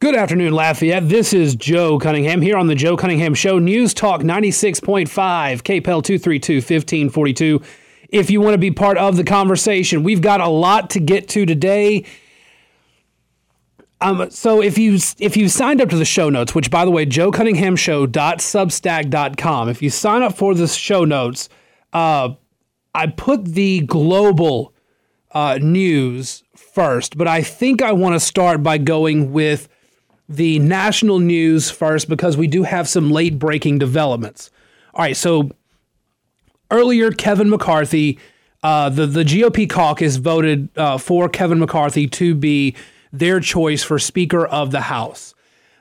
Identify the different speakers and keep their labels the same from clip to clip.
Speaker 1: Good afternoon, Lafayette. This is Joe Cunningham here on the Joe Cunningham Show, News Talk 96.5, KPEL 232 1542. If you want to be part of the conversation, we've got a lot to get to today. Um, so if you if you signed up to the show notes, which by the way, joecunninghamshow.substack.com, if you sign up for the show notes, uh, I put the global uh, news first, but I think I want to start by going with the national news first because we do have some late breaking developments. All right, so earlier, Kevin McCarthy, uh, the, the GOP caucus voted uh, for Kevin McCarthy to be their choice for Speaker of the House.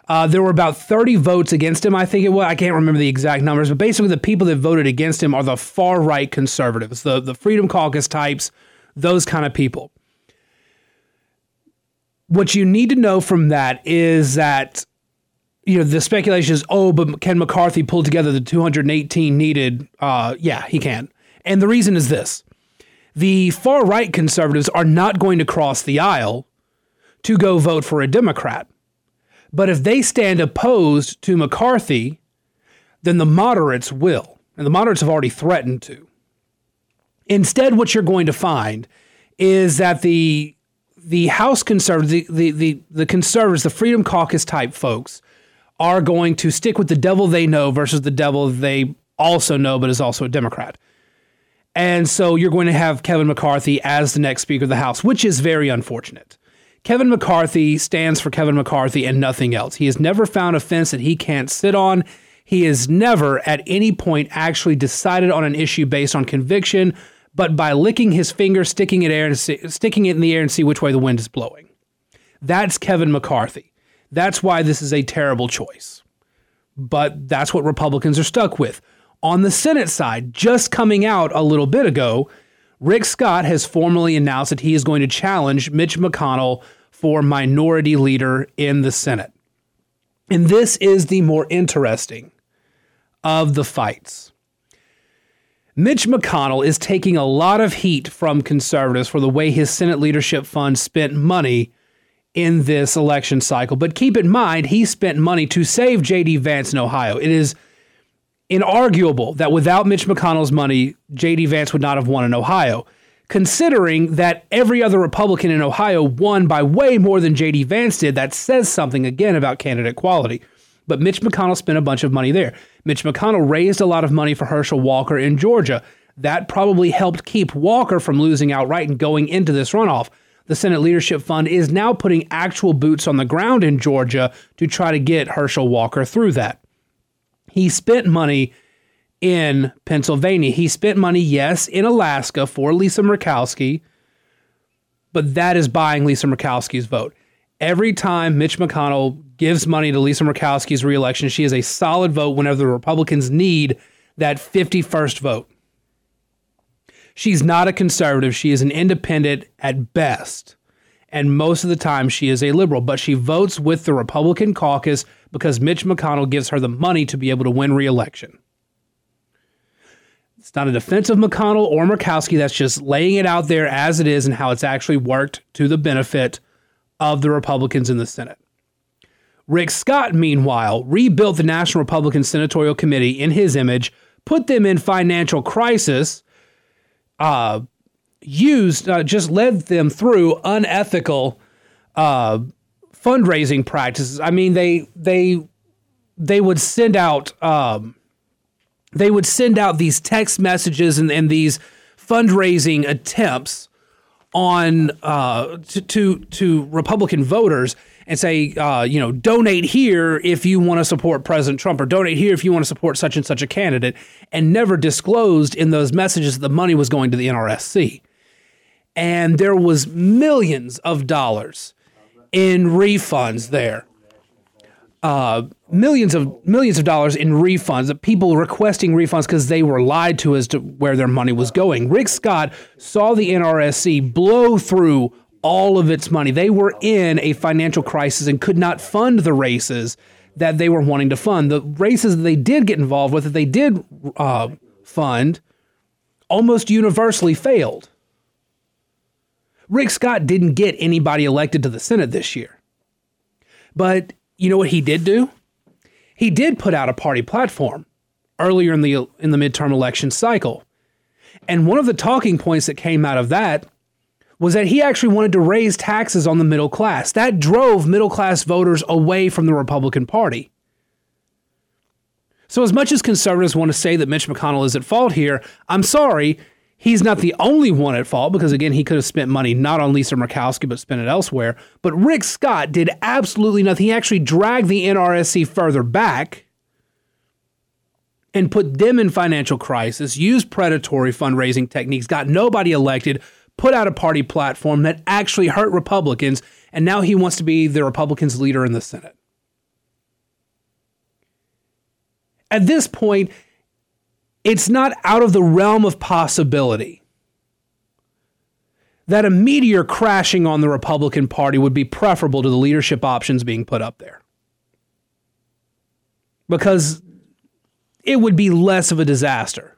Speaker 1: Uh, there were about 30 votes against him, I think it was. I can't remember the exact numbers, but basically, the people that voted against him are the far right conservatives, the, the Freedom Caucus types, those kind of people what you need to know from that is that you know the speculation is oh but can mccarthy pull together the 218 needed uh, yeah he can. And the reason is this. The far right conservatives are not going to cross the aisle to go vote for a democrat. But if they stand opposed to mccarthy then the moderates will. And the moderates have already threatened to. Instead what you're going to find is that the the House conservatives, the, the, the, the conservatives, the Freedom Caucus type folks, are going to stick with the devil they know versus the devil they also know, but is also a Democrat. And so you're going to have Kevin McCarthy as the next Speaker of the House, which is very unfortunate. Kevin McCarthy stands for Kevin McCarthy and nothing else. He has never found a fence that he can't sit on. He has never at any point actually decided on an issue based on conviction but by licking his finger, sticking it, air and see, sticking it in the air and see which way the wind is blowing. That's Kevin McCarthy. That's why this is a terrible choice. But that's what Republicans are stuck with. On the Senate side, just coming out a little bit ago, Rick Scott has formally announced that he is going to challenge Mitch McConnell for minority leader in the Senate. And this is the more interesting of the fights. Mitch McConnell is taking a lot of heat from conservatives for the way his Senate leadership fund spent money in this election cycle. But keep in mind, he spent money to save J.D. Vance in Ohio. It is inarguable that without Mitch McConnell's money, J.D. Vance would not have won in Ohio. Considering that every other Republican in Ohio won by way more than J.D. Vance did, that says something again about candidate quality. But Mitch McConnell spent a bunch of money there. Mitch McConnell raised a lot of money for Herschel Walker in Georgia. That probably helped keep Walker from losing outright and going into this runoff. The Senate Leadership Fund is now putting actual boots on the ground in Georgia to try to get Herschel Walker through that. He spent money in Pennsylvania. He spent money, yes, in Alaska for Lisa Murkowski, but that is buying Lisa Murkowski's vote. Every time Mitch McConnell gives money to Lisa Murkowski's reelection, she is a solid vote whenever the Republicans need that 51st vote. She's not a conservative. She is an independent at best. And most of the time, she is a liberal, but she votes with the Republican caucus because Mitch McConnell gives her the money to be able to win reelection. It's not a defense of McConnell or Murkowski. That's just laying it out there as it is and how it's actually worked to the benefit of the Republicans in the Senate. Rick Scott, meanwhile, rebuilt the National Republican Senatorial Committee in his image, put them in financial crisis, uh, used, uh, just led them through unethical uh, fundraising practices. I mean, they they they would send out um, they would send out these text messages and, and these fundraising attempts on uh, to, to, to Republican voters and say, uh, you know, donate here if you want to support President Trump, or donate here if you want to support such and such a candidate, and never disclosed in those messages that the money was going to the NRSC. And there was millions of dollars in refunds there uh, millions of millions of dollars in refunds. That people requesting refunds because they were lied to as to where their money was going. Rick Scott saw the NRSC blow through all of its money. They were in a financial crisis and could not fund the races that they were wanting to fund. The races that they did get involved with, that they did uh, fund, almost universally failed. Rick Scott didn't get anybody elected to the Senate this year. But you know what he did do? He did put out a party platform earlier in the in the midterm election cycle. And one of the talking points that came out of that was that he actually wanted to raise taxes on the middle class. That drove middle class voters away from the Republican Party. So, as much as conservatives want to say that Mitch McConnell is at fault here, I'm sorry, he's not the only one at fault because, again, he could have spent money not on Lisa Murkowski, but spent it elsewhere. But Rick Scott did absolutely nothing. He actually dragged the NRSC further back and put them in financial crisis, used predatory fundraising techniques, got nobody elected, put out a party platform that actually hurt Republicans, and now he wants to be the Republicans' leader in the Senate. At this point, it's not out of the realm of possibility that a meteor crashing on the Republican Party would be preferable to the leadership options being put up there. Because it would be less of a disaster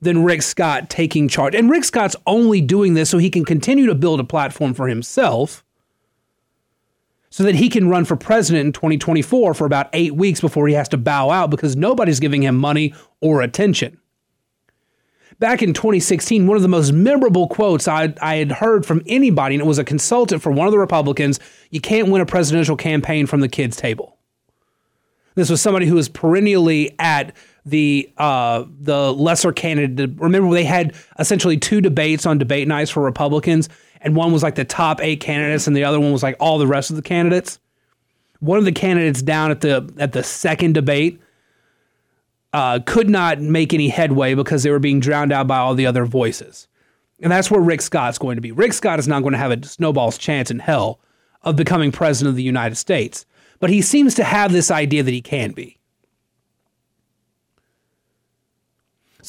Speaker 1: than Rick Scott taking charge. And Rick Scott's only doing this so he can continue to build a platform for himself so that he can run for president in 2024 for about eight weeks before he has to bow out because nobody's giving him money or attention. Back in 2016, one of the most memorable quotes I, I had heard from anybody, and it was a consultant for one of the Republicans you can't win a presidential campaign from the kids' table. This was somebody who was perennially at the uh, the lesser candidate. Remember, they had essentially two debates on debate nights for Republicans, and one was like the top eight candidates, and the other one was like all the rest of the candidates. One of the candidates down at the at the second debate uh, could not make any headway because they were being drowned out by all the other voices, and that's where Rick Scott's going to be. Rick Scott is not going to have a snowball's chance in hell of becoming president of the United States, but he seems to have this idea that he can be.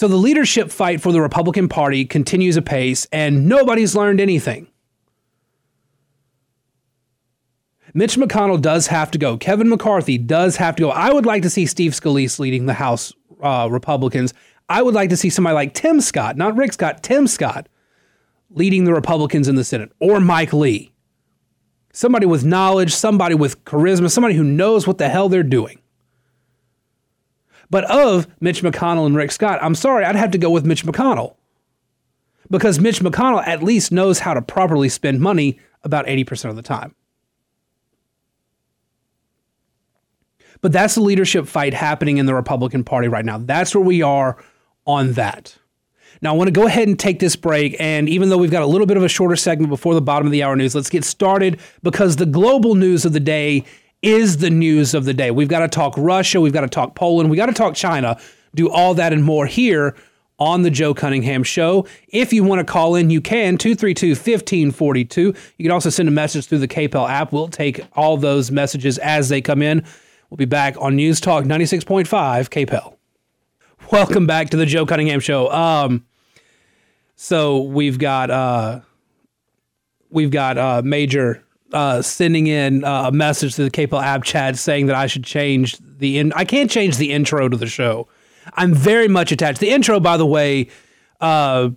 Speaker 1: So the leadership fight for the Republican Party continues apace, and nobody's learned anything. Mitch McConnell does have to go. Kevin McCarthy does have to go. I would like to see Steve Scalise leading the House uh, Republicans. I would like to see somebody like Tim Scott, not Rick Scott, Tim Scott, leading the Republicans in the Senate, or Mike Lee. Somebody with knowledge, somebody with charisma, somebody who knows what the hell they're doing. But of Mitch McConnell and Rick Scott, I'm sorry, I'd have to go with Mitch McConnell. Because Mitch McConnell at least knows how to properly spend money about 80% of the time. But that's the leadership fight happening in the Republican Party right now. That's where we are on that. Now, I want to go ahead and take this break. And even though we've got a little bit of a shorter segment before the bottom of the hour news, let's get started because the global news of the day is the news of the day. We've got to talk Russia, we've got to talk Poland, We've got to talk China, do all that and more here on the Joe Cunningham Show. If you want to call in, you can 232 1542. You can also send a message through the KPEL app. We'll take all those messages as they come in. We'll be back on News Talk 96.5 KPEL. Welcome back to the Joe Cunningham Show. Um, so we've got uh, we've got uh, Major uh, sending in uh, a message to the KPEL app chat saying that I should change the in. I can't change the intro to the show. I'm very much attached. The intro, by the way, uh,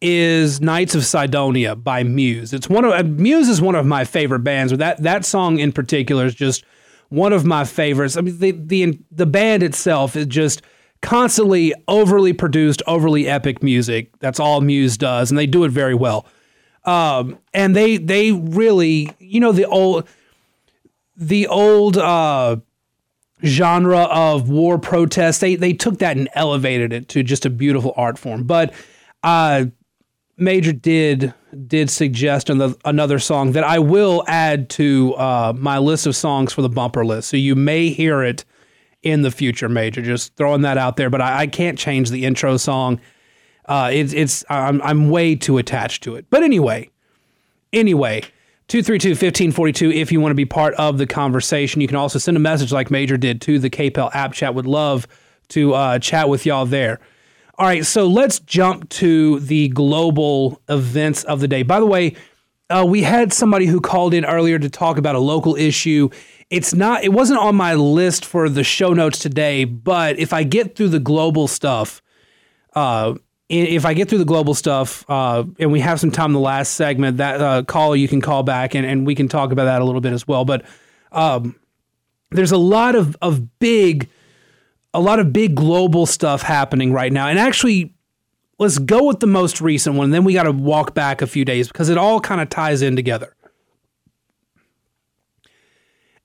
Speaker 1: is "Knights of Cydonia by Muse. It's one of Muse is one of my favorite bands. That that song in particular is just one of my favorites. I mean, the the the band itself is just constantly overly produced, overly epic music. That's all Muse does, and they do it very well. Um, and they they really, you know, the old the old uh, genre of war protest. They they took that and elevated it to just a beautiful art form. But uh, Major did did suggest another, another song that I will add to uh, my list of songs for the bumper list. So you may hear it in the future, Major. Just throwing that out there. But I, I can't change the intro song. Uh, it's it's I'm I'm way too attached to it. But anyway, anyway. 232-1542 if you want to be part of the conversation. You can also send a message like Major did to the KPEL app chat. Would love to uh, chat with y'all there. All right, so let's jump to the global events of the day. By the way, uh, we had somebody who called in earlier to talk about a local issue. It's not, it wasn't on my list for the show notes today, but if I get through the global stuff, uh, if I get through the global stuff uh, and we have some time in the last segment, that uh, call you can call back and, and we can talk about that a little bit as well. But um, there's a lot of, of big, a lot of big global stuff happening right now. And actually, let's go with the most recent one. And then we got to walk back a few days because it all kind of ties in together.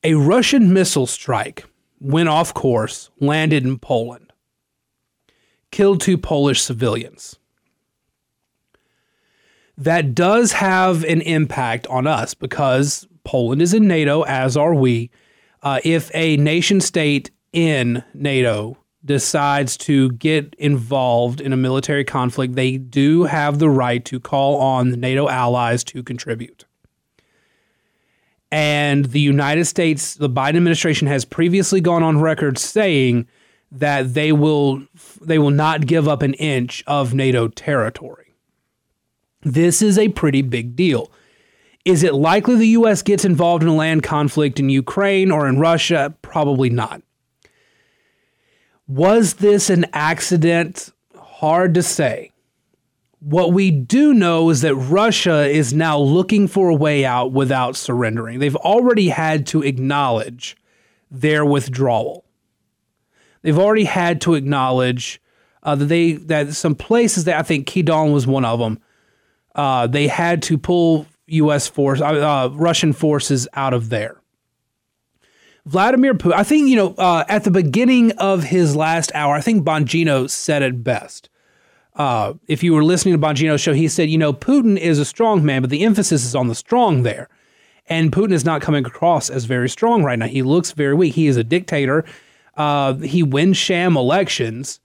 Speaker 1: A Russian missile strike went off course, landed in Poland killed two Polish civilians. That does have an impact on us because Poland is in NATO, as are we. Uh, if a nation state in NATO decides to get involved in a military conflict, they do have the right to call on NATO allies to contribute. And the United States, the Biden administration has previously gone on record saying that they will they will not give up an inch of NATO territory. This is a pretty big deal. Is it likely the US gets involved in a land conflict in Ukraine or in Russia? Probably not. Was this an accident? Hard to say. What we do know is that Russia is now looking for a way out without surrendering. They've already had to acknowledge their withdrawal they've already had to acknowledge uh, that they that some places that I think Kherson was one of them. Uh, they had to pull U.S. force, uh, uh, Russian forces out of there. Vladimir Putin, I think you know, uh, at the beginning of his last hour, I think Bongino said it best. Uh, if you were listening to Bongino's show, he said, you know, Putin is a strong man, but the emphasis is on the strong there. And Putin is not coming across as very strong right now. He looks very weak. He is a dictator. Uh, he wins sham elections,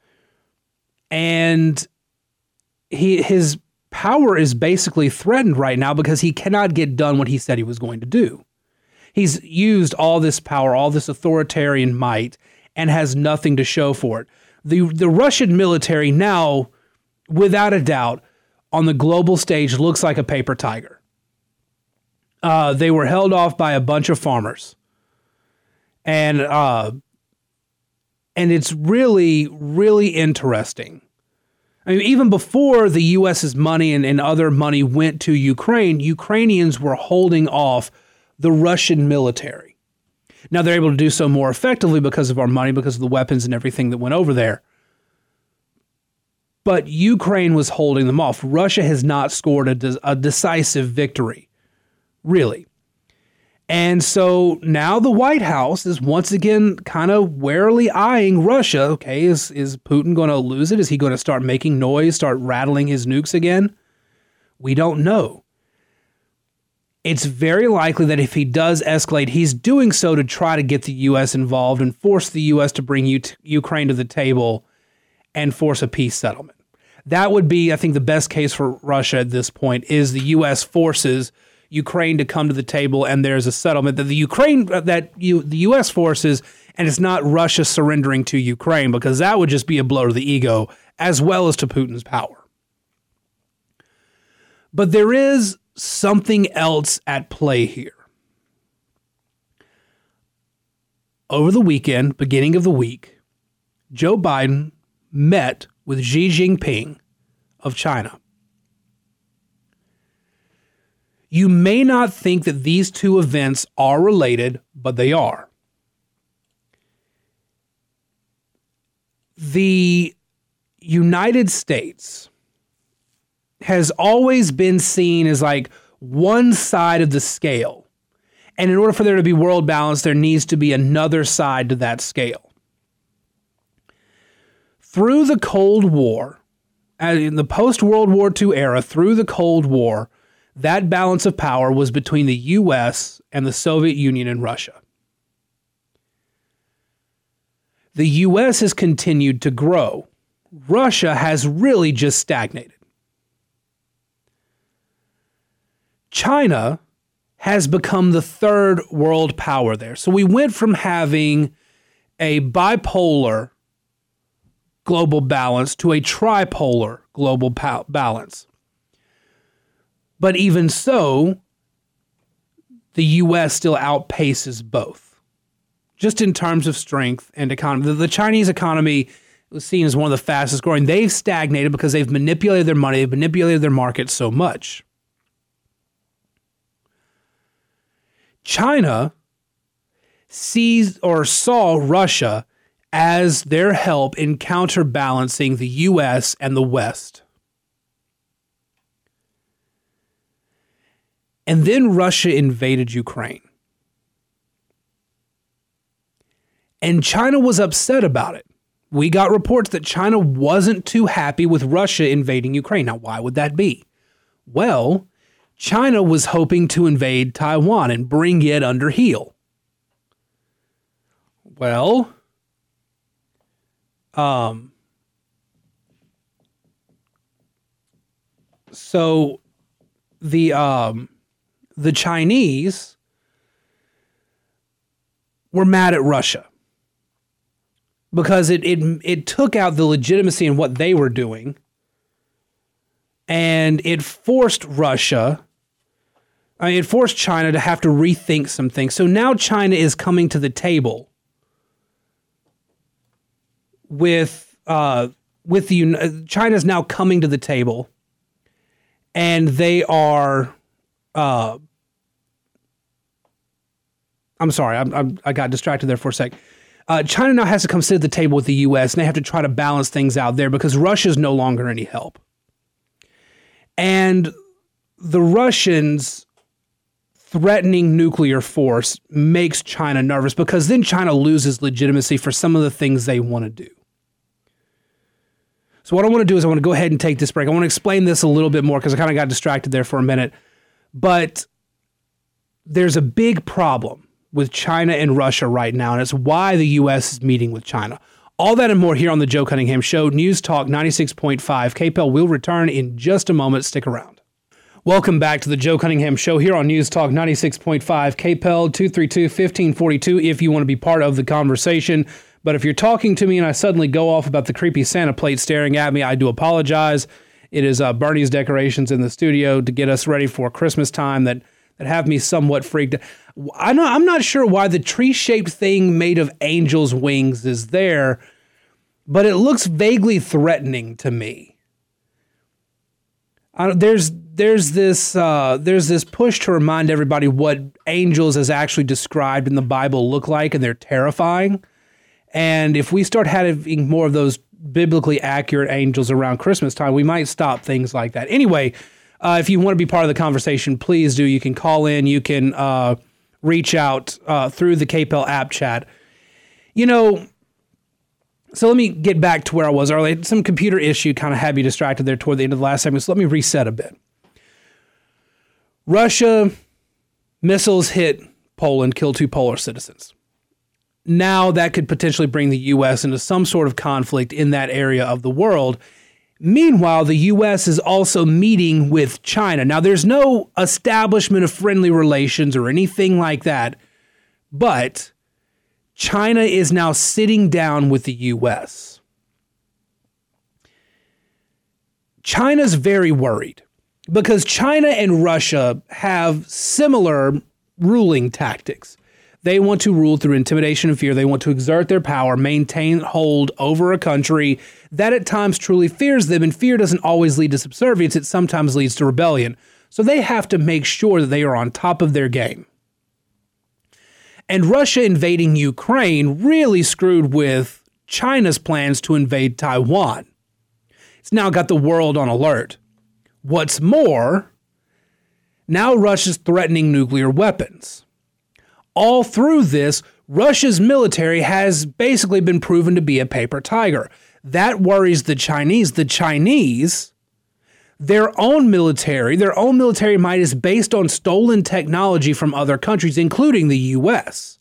Speaker 1: and he his power is basically threatened right now because he cannot get done what he said he was going to do. He's used all this power, all this authoritarian might, and has nothing to show for it. The the Russian military now, without a doubt, on the global stage looks like a paper tiger. Uh, they were held off by a bunch of farmers, and uh, and it's really, really interesting. I mean, even before the U.S.'s money and, and other money went to Ukraine, Ukrainians were holding off the Russian military. Now they're able to do so more effectively because of our money, because of the weapons and everything that went over there. But Ukraine was holding them off. Russia has not scored a, de- a decisive victory, really. And so now the White House is once again kind of warily eyeing Russia. Okay, is, is Putin going to lose it? Is he going to start making noise, start rattling his nukes again? We don't know. It's very likely that if he does escalate, he's doing so to try to get the U.S. involved and force the U.S. to bring U- Ukraine to the table and force a peace settlement. That would be, I think, the best case for Russia at this point is the U.S. forces – Ukraine to come to the table and there's a settlement that the Ukraine uh, that you the US forces and it's not Russia surrendering to Ukraine because that would just be a blow to the ego as well as to Putin's power. But there is something else at play here. Over the weekend, beginning of the week, Joe Biden met with Xi Jinping of China. You may not think that these two events are related, but they are. The United States has always been seen as like one side of the scale. And in order for there to be world balance, there needs to be another side to that scale. Through the Cold War, uh, in the post World War II era, through the Cold War, that balance of power was between the US and the Soviet Union and Russia. The US has continued to grow. Russia has really just stagnated. China has become the third world power there. So we went from having a bipolar global balance to a tripolar global balance. But even so, the US still outpaces both, just in terms of strength and economy. The, Chinese economy was seen as one of the fastest growing. They've stagnated because they've manipulated their money, they've manipulated their market so much. China sees or saw Russia as their help in counterbalancing the US and the West. And then Russia invaded Ukraine. And China was upset about it. We got reports that China wasn't too happy with Russia invading Ukraine. Now, why would that be? Well, China was hoping to invade Taiwan and bring it under heel. Well, um, so the um, the Chinese were mad at Russia because it it it took out the legitimacy in what they were doing and it forced Russia I mean, it forced China to have to rethink some things. So now China is coming to the table with uh, with the China's now coming to the table, and they are. Uh, I'm sorry, I'm, I'm, i got distracted there for a sec. Uh, China now has to come sit at the table with the U.S. and they have to try to balance things out there because Russia is no longer any help, and the Russians threatening nuclear force makes China nervous because then China loses legitimacy for some of the things they want to do. So what I want to do is I want to go ahead and take this break. I want to explain this a little bit more because I kind of got distracted there for a minute. But there's a big problem with China and Russia right now, and it's why the U.S. is meeting with China. All that and more here on the Joe Cunningham Show. News Talk 96.5. KPEL will return in just a moment. Stick around. Welcome back to the Joe Cunningham Show here on News Talk 96.5. KPEL 232 1542 if you want to be part of the conversation. But if you're talking to me and I suddenly go off about the creepy Santa plate staring at me, I do apologize. It is uh, Bernie's decorations in the studio to get us ready for Christmas time that that have me somewhat freaked. I know I'm not sure why the tree-shaped thing made of angels' wings is there, but it looks vaguely threatening to me. there's there's this uh, there's this push to remind everybody what angels, as actually described in the Bible, look like, and they're terrifying. And if we start having more of those biblically accurate angels around Christmas time, we might stop things like that. Anyway, uh, if you want to be part of the conversation, please do. You can call in, you can uh, reach out uh, through the KPEL app chat. You know, so let me get back to where I was earlier. Some computer issue kind of had me distracted there toward the end of the last segment. So let me reset a bit. Russia missiles hit Poland, kill two Polish citizens now that could potentially bring the U.S. into some sort of conflict in that area of the world. Meanwhile, the U.S. is also meeting with China. Now, there's no establishment of friendly relations or anything like that, but China is now sitting down with the U.S. China's very worried because China and Russia have similar ruling tactics. They want to rule through intimidation and fear. They want to exert their power, maintain hold over a country that at times truly fears them. And fear doesn't always lead to subservience, it sometimes leads to rebellion. So they have to make sure that they are on top of their game. And Russia invading Ukraine really screwed with China's plans to invade Taiwan. It's now got the world on alert. What's more, now Russia's threatening nuclear weapons all through this, Russia's military has basically been proven to be a paper tiger. That worries the Chinese. The Chinese, their own military, their own military might is based on stolen technology from other countries, including the US.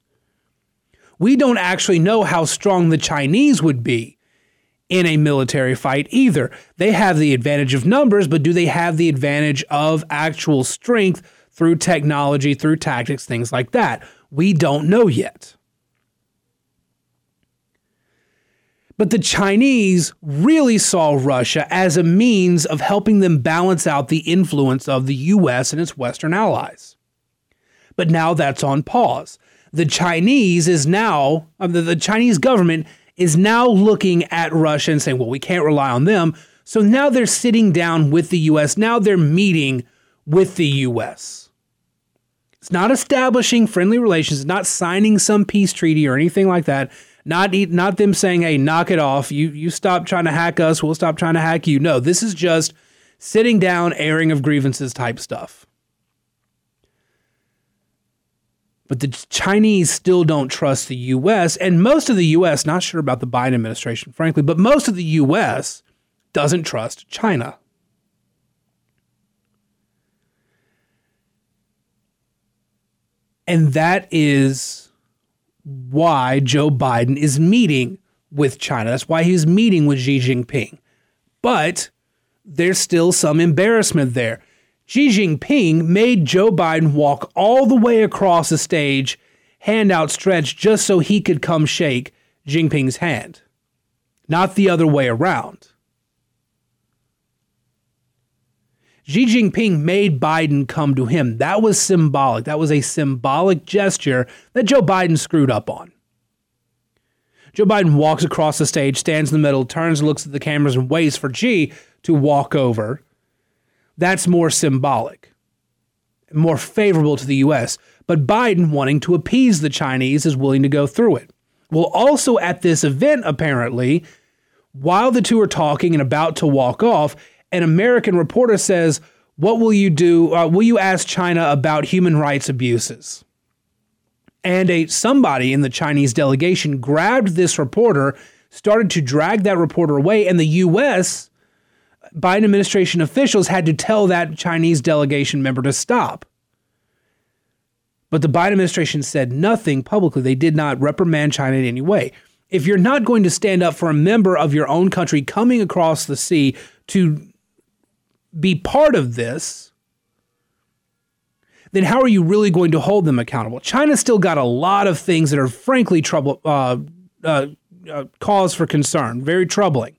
Speaker 1: We don't actually know how strong the Chinese would be in a military fight either. They have the advantage of numbers, but do they have the advantage of actual strength through technology, through tactics, things like that? We don't know yet. But the Chinese really saw Russia as a means of helping them balance out the influence of the US and its Western allies. But now that's on pause. The Chinese is now, uh, the Chinese government is now looking at Russia and saying, well, we can't rely on them. So now they're sitting down with the US. Now they're meeting with the US. It's not establishing friendly relations, not signing some peace treaty or anything like that. Not not them saying, "Hey, knock it off. You you stop trying to hack us. We'll stop trying to hack you." No, this is just sitting down, airing of grievances type stuff. But the Chinese still don't trust the US, and most of the US, not sure about the Biden administration, frankly, but most of the US doesn't trust China. And that is why Joe Biden is meeting with China. That's why he's meeting with Xi Jinping. But there's still some embarrassment there. Xi Jinping made Joe Biden walk all the way across the stage, hand outstretched, just so he could come shake Jinping's hand, not the other way around. Xi Jinping made Biden come to him. That was symbolic. That was a symbolic gesture that Joe Biden screwed up on. Joe Biden walks across the stage, stands in the middle, turns, looks at the cameras, and waits for Xi to walk over. That's more symbolic, more favorable to the U.S. But Biden, wanting to appease the Chinese, is willing to go through it. Well, also at this event, apparently, while the two are talking and about to walk off, an American reporter says, What will you do? Uh, will you ask China about human rights abuses? And a somebody in the Chinese delegation grabbed this reporter, started to drag that reporter away, and the U.S. Biden administration officials had to tell that Chinese delegation member to stop. But the Biden administration said nothing publicly. They did not reprimand China in any way. If you're not going to stand up for a member of your own country coming across the sea to be part of this, then how are you really going to hold them accountable? China's still got a lot of things that are frankly trouble uh, uh, uh, cause for concern, very troubling.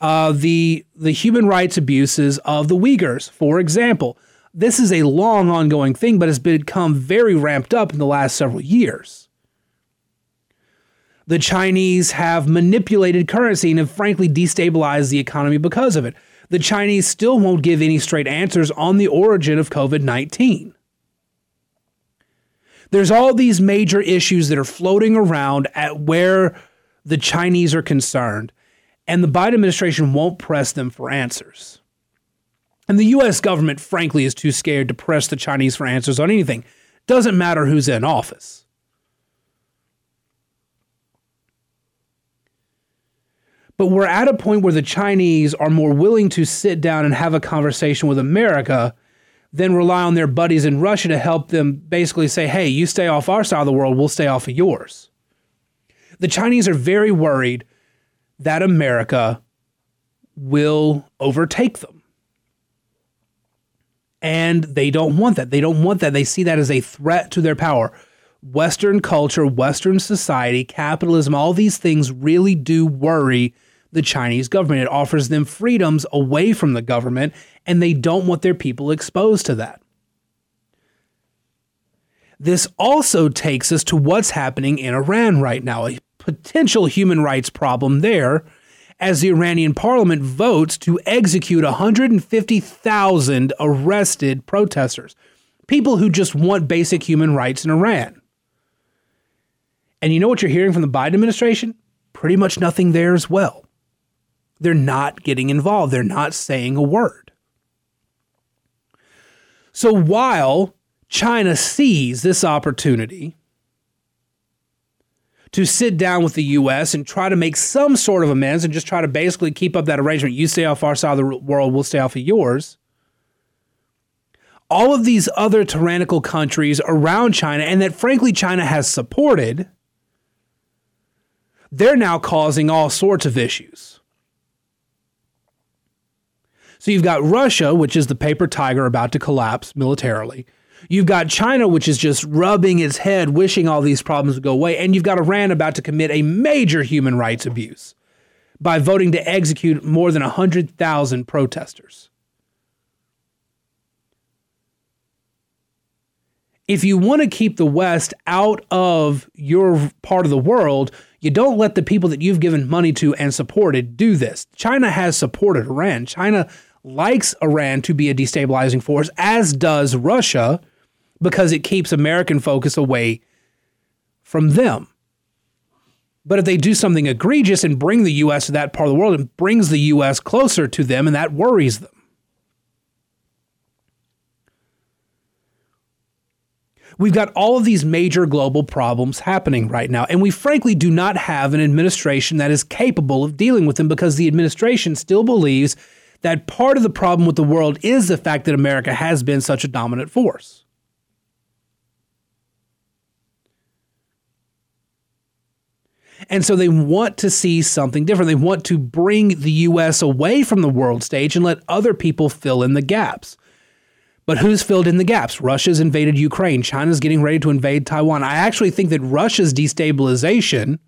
Speaker 1: Uh, the the human rights abuses of the Uyghurs, for example, this is a long ongoing thing, but has become very ramped up in the last several years. The Chinese have manipulated currency and have frankly destabilized the economy because of it the Chinese still won't give any straight answers on the origin of COVID 19. There's all these major issues that are floating around at where the Chinese are concerned, and the Biden administration won't press them for answers. And the US government, frankly, is too scared to press the Chinese for answers on anything. Doesn't matter who's in office. But we're at a point where the Chinese are more willing to sit down and have a conversation with America than rely on their buddies in Russia to help them basically say, hey, you stay off our side of the world, we'll stay off of yours. The Chinese are very worried that America will overtake them. And they don't want that. They don't want that. They see that as a threat to their power. Western culture, Western society, capitalism, all these things really do worry the Chinese government. It offers them freedoms away from the government, and they don't want their people exposed to that. This also takes us to what's happening in Iran right now, a potential human rights problem there, as the Iranian parliament votes to execute 150,000 arrested protesters, people who just want basic human rights in Iran. And you know what you're hearing from the Biden administration? Pretty much nothing there as well they're not getting involved. They're not saying a word. So while China sees this opportunity to sit down with the US and try to make some sort of amends and just try to basically keep up that arrangement, you stay off our side of the world, we'll stay off of yours. All of these other tyrannical countries around China, and that frankly China has supported, they're now causing all sorts of issues. So you've got Russia, which is the paper tiger about to collapse militarily. You've got China, which is just rubbing its head, wishing all these problems would go away. And you've got Iran about to commit a major human rights abuse by voting to execute more than 100,000 protesters. if you want to keep the West out of your part of the world, you don't let the people that you've given money to and supported do this. China has supported Iran. China likes Iran to be a destabilizing force, as does Russia, because it keeps American focus away from them. But if they do something egregious and bring the U.S. to that part of the world, it brings the U.S. closer to them, and that worries them. We've got all of these major global problems happening right now, and we frankly do not have an administration that is capable of dealing with them because the administration still believes that part of the problem with the world is the fact that America has been such a dominant force. And so they want to see something different. They want to bring the US away from the world stage and let other people fill in the gaps. But who's filled in the gaps? Russia's invaded Ukraine. China's getting ready to invade Taiwan. I actually think that Russia's destabilization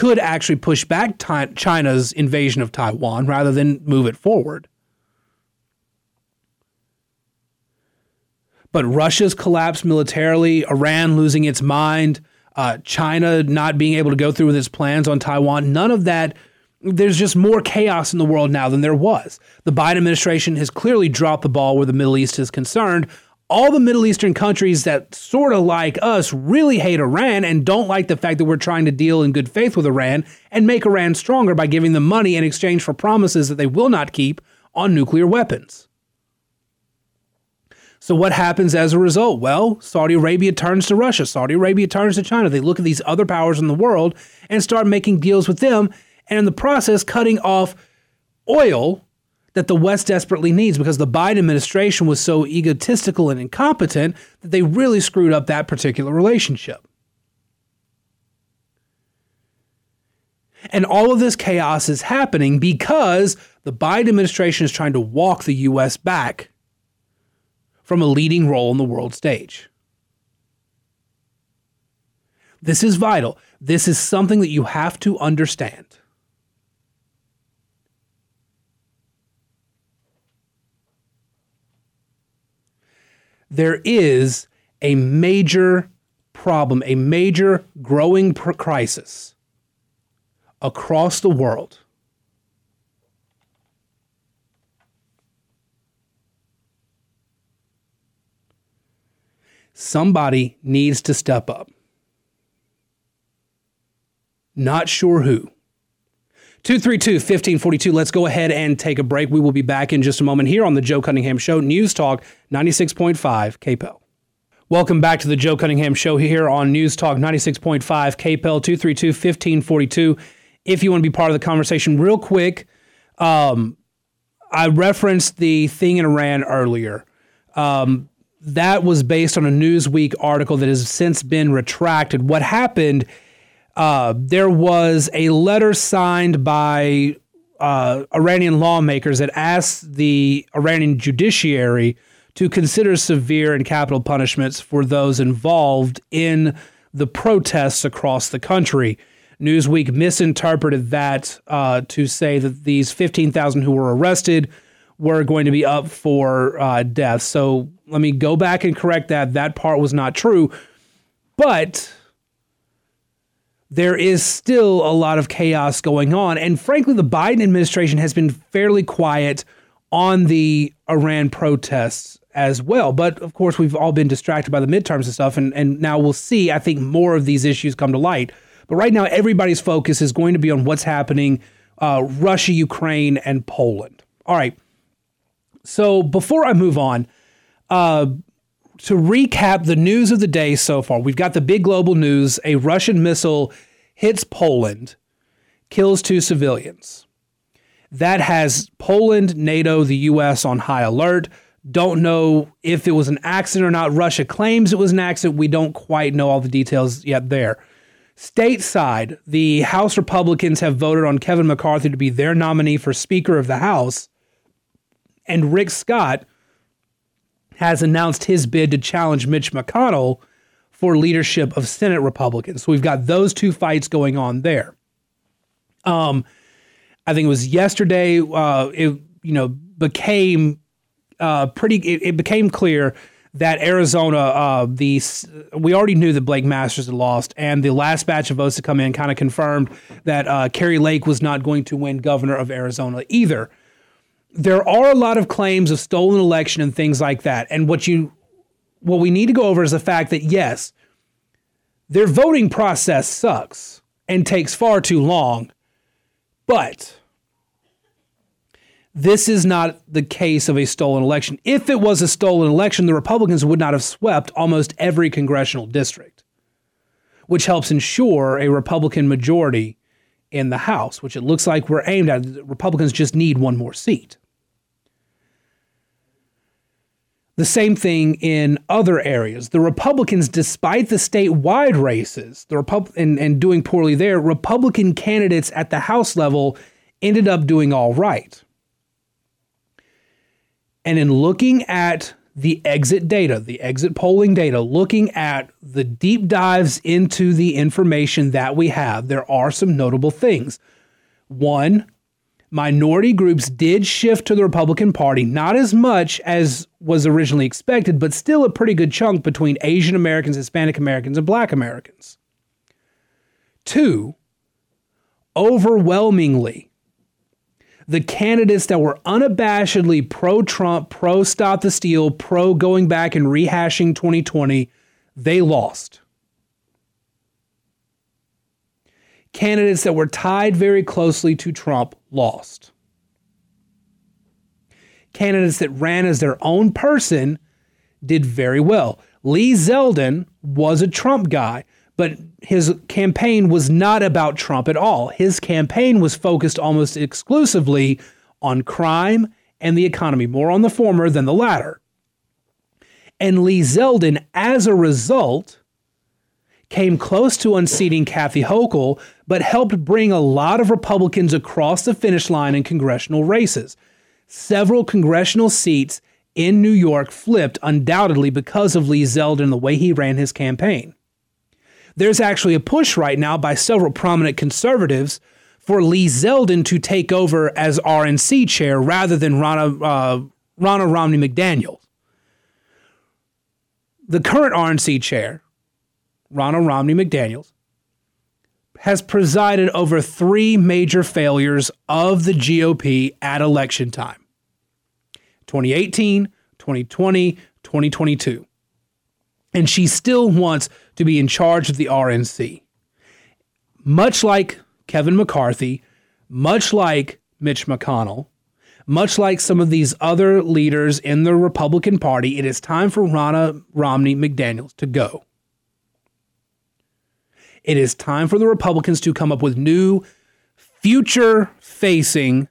Speaker 1: could actually push back China's invasion of Taiwan rather than move it forward. But Russia's collapse militarily, Iran losing its mind, uh, China not being able to go through with its plans on Taiwan, none of that there's just more chaos in the world now than there was. The Biden administration has clearly dropped the ball where the Middle East is concerned. All the Middle Eastern countries that sort of like us really hate Iran and don't like the fact that we're trying to deal in good faith with Iran and make Iran stronger by giving them money in exchange for promises that they will not keep on nuclear weapons. So, what happens as a result? Well, Saudi Arabia turns to Russia, Saudi Arabia turns to China. They look at these other powers in the world and start making deals with them and in the process cutting off oil that the West desperately needs because the Biden administration was so egotistical and incompetent that they really screwed up that particular relationship. And all of this chaos is happening because the Biden administration is trying to walk the U.S. back from a leading role on the world stage. This is vital. This is something that you have to understand. There is a major problem, a major growing crisis across the world. Somebody needs to step up. Not sure who. 232 1542. Let's go ahead and take a break. We will be back in just a moment here on the Joe Cunningham Show, News Talk 96.5 KPEL. Welcome back to the Joe Cunningham Show here on News Talk 96.5 KPEL 232 1542. If you want to be part of the conversation, real quick, um, I referenced the thing in Iran earlier. Um, that was based on a Newsweek article that has since been retracted. What happened uh, there was a letter signed by uh, Iranian lawmakers that asked the Iranian judiciary to consider severe and capital punishments for those involved in the protests across the country. Newsweek misinterpreted that uh, to say that these 15,000 who were arrested were going to be up for uh, death. So let me go back and correct that. That part was not true. But there is still a lot of chaos going on. And frankly, the Biden administration has been fairly quiet on the Iran protests as well. But of course, we've all been distracted by the midterms and stuff. And, and now we'll see, I think, more of these issues come to light. But right now, everybody's focus is going to be on what's happening uh, Russia, Ukraine, and Poland. All right. So before I move on, uh, to recap the news of the day so far, we've got the big global news a Russian missile hits Poland, kills two civilians. That has Poland, NATO, the US on high alert. Don't know if it was an accident or not. Russia claims it was an accident. We don't quite know all the details yet there. Stateside, the House Republicans have voted on Kevin McCarthy to be their nominee for Speaker of the House. And Rick Scott, has announced his bid to challenge Mitch McConnell for leadership of Senate Republicans. So we've got those two fights going on there. Um, I think it was yesterday. Uh, it you know became uh, pretty. It, it became clear that Arizona, uh, the we already knew that Blake Masters had lost, and the last batch of votes to come in kind of confirmed that uh, Kari Lake was not going to win governor of Arizona either. There are a lot of claims of stolen election and things like that, and what you what we need to go over is the fact that yes, their voting process sucks and takes far too long, but this is not the case of a stolen election. If it was a stolen election, the Republicans would not have swept almost every congressional district, which helps ensure a Republican majority in the House, which it looks like we're aimed at. Republicans just need one more seat. The same thing in other areas. The Republicans, despite the statewide races, the Repub- and, and doing poorly there, Republican candidates at the House level ended up doing all right. And in looking at the exit data, the exit polling data, looking at the deep dives into the information that we have, there are some notable things. One, minority groups did shift to the Republican Party, not as much as was originally expected, but still a pretty good chunk between Asian Americans, Hispanic Americans, and Black Americans. Two, overwhelmingly, the candidates that were unabashedly pro Trump, pro stop the steal, pro going back and rehashing 2020, they lost. Candidates that were tied very closely to Trump lost. Candidates that ran as their own person did very well. Lee Zeldin was a Trump guy but his campaign was not about Trump at all. His campaign was focused almost exclusively on crime and the economy, more on the former than the latter. And Lee Zeldin, as a result, came close to unseating Kathy Hochul, but helped bring a lot of Republicans across the finish line in congressional races. Several congressional seats in New York flipped undoubtedly because of Lee Zeldin and the way he ran his campaign. There's actually a push right now by several prominent conservatives for Lee Zeldin to take over as RNC chair rather than uh, Ronna Romney McDaniel. The current RNC chair, Ronna Romney McDaniels, has presided over three major failures of the GOP at election time 2018, 2020, 2022 and she still wants to be in charge of the RNC. Much like Kevin McCarthy, much like Mitch McConnell, much like some of these other leaders in the Republican Party, it is time for Ronna Romney McDaniels to go. It is time for the Republicans to come up with new, future facing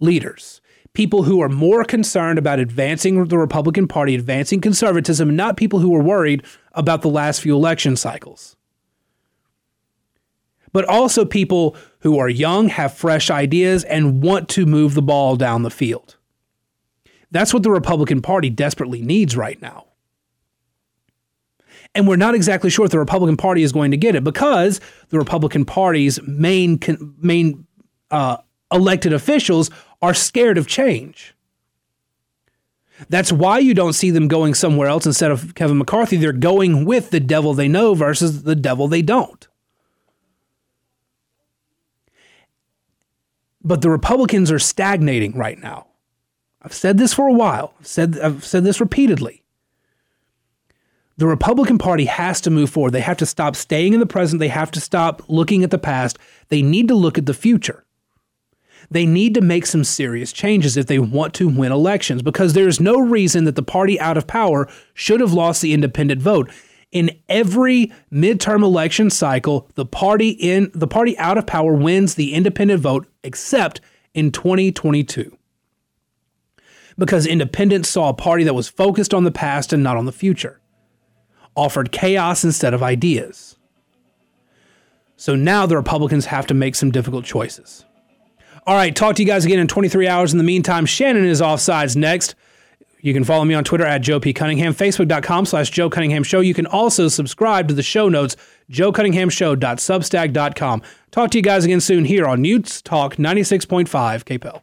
Speaker 1: leaders people who are more concerned about advancing the Republican Party, advancing conservatism, not people who are worried about the last few election cycles. But also people who are young, have fresh ideas, and want to move the ball down the field. That's what the Republican Party desperately needs right now. And we're not exactly sure if the Republican Party is going to get it because the Republican Party's main main uh, elected officials are scared of change. That's why you don't see them going somewhere else instead of Kevin McCarthy. They're going with the devil they know versus the devil they don't. But the Republicans are stagnating right now. I've said this for a while. I've said, I've said this repeatedly. The Republican Party has to move forward. They have to stop staying in the present. They have to stop looking at the past. They need to look at the future they need to make some serious changes if they want to win elections because there's no reason that the party out of power should have lost the independent vote. In every midterm election cycle, the party in the party out of power wins the independent vote except in 2022. Because independents saw a party that was focused on the past and not on the future, offered chaos instead of ideas. So now the Republicans have to make some difficult choices. All right, talk to you guys again in 23 hours. In the meantime, Shannon is offsides next. You can follow me on Twitter at Joe P. Cunningham, Facebook.com slash Joe Cunningham Show. You can also subscribe to the show notes, joecunninghamshow.substack.com. Talk to you guys again soon here on News Talk 96.5 KPEL.